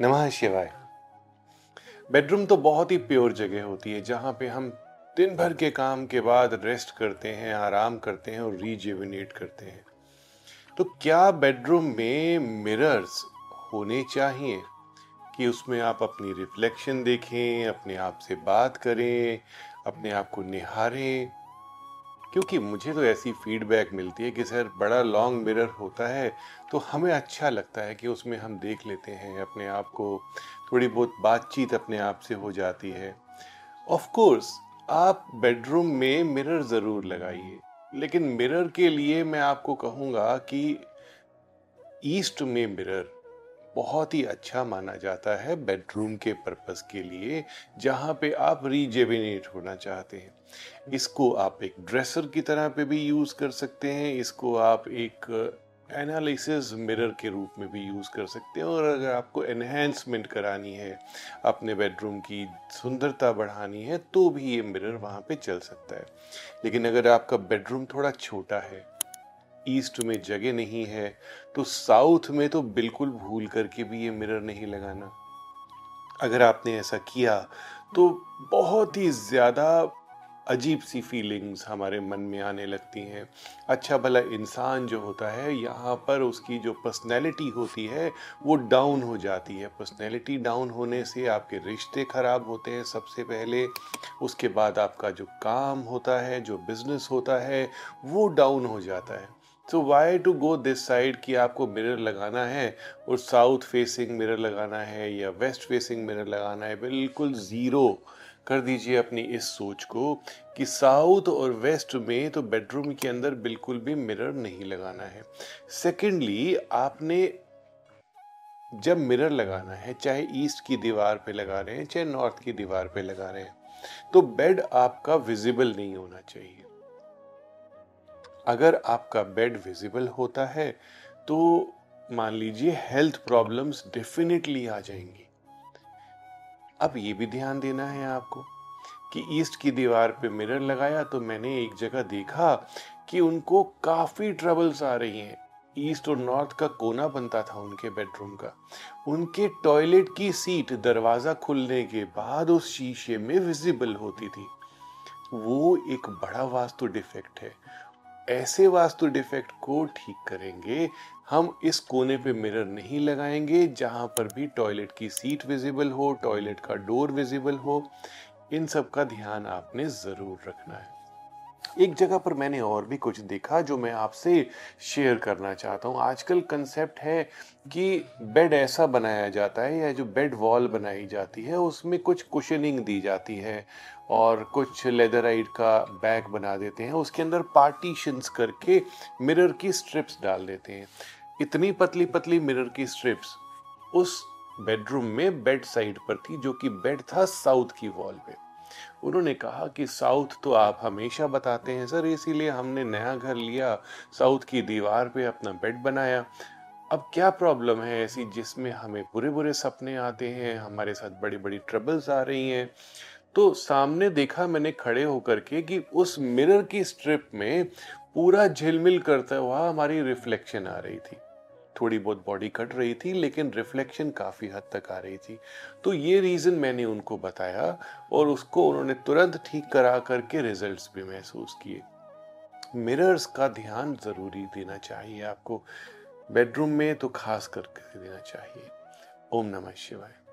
नमः शिवाय। बेडरूम तो बहुत ही प्योर जगह होती है, जहाँ पे हम दिन भर के काम के बाद रेस्ट करते हैं, आराम करते हैं और रीजेविनेट करते हैं। तो क्या बेडरूम में मिरर्स होने चाहिए? कि उसमें आप अपनी रिफ्लेक्शन देखें, अपने आप से बात करें, अपने आप को निहारें क्योंकि मुझे तो ऐसी फीडबैक मिलती है कि सर, बड़ा लॉन्ग मिरर होता है तो हमें अच्छा लगता है कि उसमें हम देख लेते हैं, अपने आप को थोड़ी बहुत बातचीत अपने आप से हो जाती है। ऑफ़ कोर्स आप बेडरूम में मिरर ज़रूर लगाइए, लेकिन मिरर के लिए मैं आपको कहूँगा कि ईस्ट में मिरर बहुत ही अच्छा माना जाता है बेडरूम के पर्पस के लिए, जहाँ पे आप रीजेविनेट होना चाहते हैं। इसको आप एक ड्रेसर की तरह पे भी यूज़ कर सकते हैं, इसको आप एक एनालिसिस मिरर के रूप में भी यूज़ कर सकते हैं, और अगर आपको एनहेंसमेंट करानी है, अपने बेडरूम की सुंदरता बढ़ानी है तो भी ये मिरर वहाँ पे चल सकता है। लेकिन अगर आपका बेडरूम थोड़ा छोटा है ईस्ट में जगह नहीं है तो साउथ में तो बिल्कुल भूल करके भी ये मिरर नहीं लगाना। अगर आपने ऐसा किया तो बहुत ही ज़्यादा अजीब सी फीलिंग्स हमारे मन में आने लगती हैं। अच्छा भला इंसान जो होता है, यहाँ पर उसकी जो पर्सनैलिटी होती है, वो डाउन हो जाती है। पर्सनैलिटी डाउन होने से आपके रिश्ते ख़राब होते हैं सबसे पहले। उसके बाद आपका जो काम होता है, जो बिज़नेस होता है, वो डाउन हो जाता है। So why to go this side कि आपको मिरर लगाना है और साउथ फेसिंग मिरर लगाना है या वेस्ट फेसिंग मिरर लगाना है? बिल्कुल ज़ीरो कर दीजिए अपनी इस सोच को कि साउथ और वेस्ट में तो बेडरूम के अंदर बिल्कुल भी मिरर नहीं लगाना है। सेकेंडली आपने जब मिरर लगाना है, चाहे ईस्ट की दीवार पे लगा रहे हैं, चाहे नॉर्थ की दीवार पे लगा रहे हैं तो बेड आपका विजिबल नहीं होना चाहिए। अगर आपका बेड विजिबल होता है तो मान लीजिए हेल्थ प्रॉब्लम्स डेफिनेटली आ जाएँगी। अब ये भी ध्यान देना है आपको कि ईस्ट की दीवार पे मिरर लगाया तो मैंने एक जगह देखा कि उनको काफ़ी ट्रबल्स आ रही हैं। ईस्ट और नॉर्थ का कोना बनता था उनके बेडरूम का। उनके टॉयलेट की सीट दरवाज़ा खुलने के बाद उस शीशे में विजिबल होती थी। वो एक बड़ा वास्तु डिफेक्ट है। ऐसे वास्तु डिफेक्ट को ठीक करेंगे, हम इस कोने पे मिरर नहीं लगाएँगे, जहाँ पर भी टॉयलेट की सीट विजिबल हो, टॉयलेट का डोर विजिबल हो। इन सब का ध्यान आपने ज़रूर रखना है। एक जगह पर मैंने और भी कुछ देखा जो मैं आपसे शेयर करना चाहता हूँ। आजकल कंसेप्ट है कि बेड ऐसा बनाया जाता है या जो बेड वॉल बनाई जाती है, उसमें कुछ कुशनिंग दी जाती है और कुछ लेदराइट का बैग बना देते हैं। उसके अंदर पार्टीशंस करके मिरर की स्ट्रिप्स डाल देते हैं। इतनी पतली पतली मिरर की स्ट्रिप्स उस बेडरूम में बेड साइड पर थी, जो कि बेड था साउथ की वॉल पे। उन्होंने कहा कि साउथ तो आप हमेशा बताते हैं, सर, इसीलिए हमने नया घर लिया, साउथ की दीवार पे अपना बेड बनाया। अब क्या प्रॉब्लम है ऐसी जिसमें हमें बुरे बुरे सपने आते हैं, हमारे साथ बड़ी बड़ी ट्रबल्स आ रही हैं? तो सामने देखा मैंने खड़े होकर के कि उस मिरर की स्ट्रिप में पूरा झिलमिल करता हुआ हमारी रिफ्लेक्शन आ रही थी। थोड़ी बहुत बॉडी कट रही थी, लेकिन रिफ्लेक्शन काफ़ी हद तक आ रही थी। तो ये रीज़न मैंने उनको बताया और उसको उन्होंने तुरंत ठीक करा करके रिजल्ट्स भी महसूस किए। मिरर्स का ध्यान ज़रूरी देना चाहिए, आपको बेडरूम में तो खास करके देना चाहिए। ओम नमः शिवाय।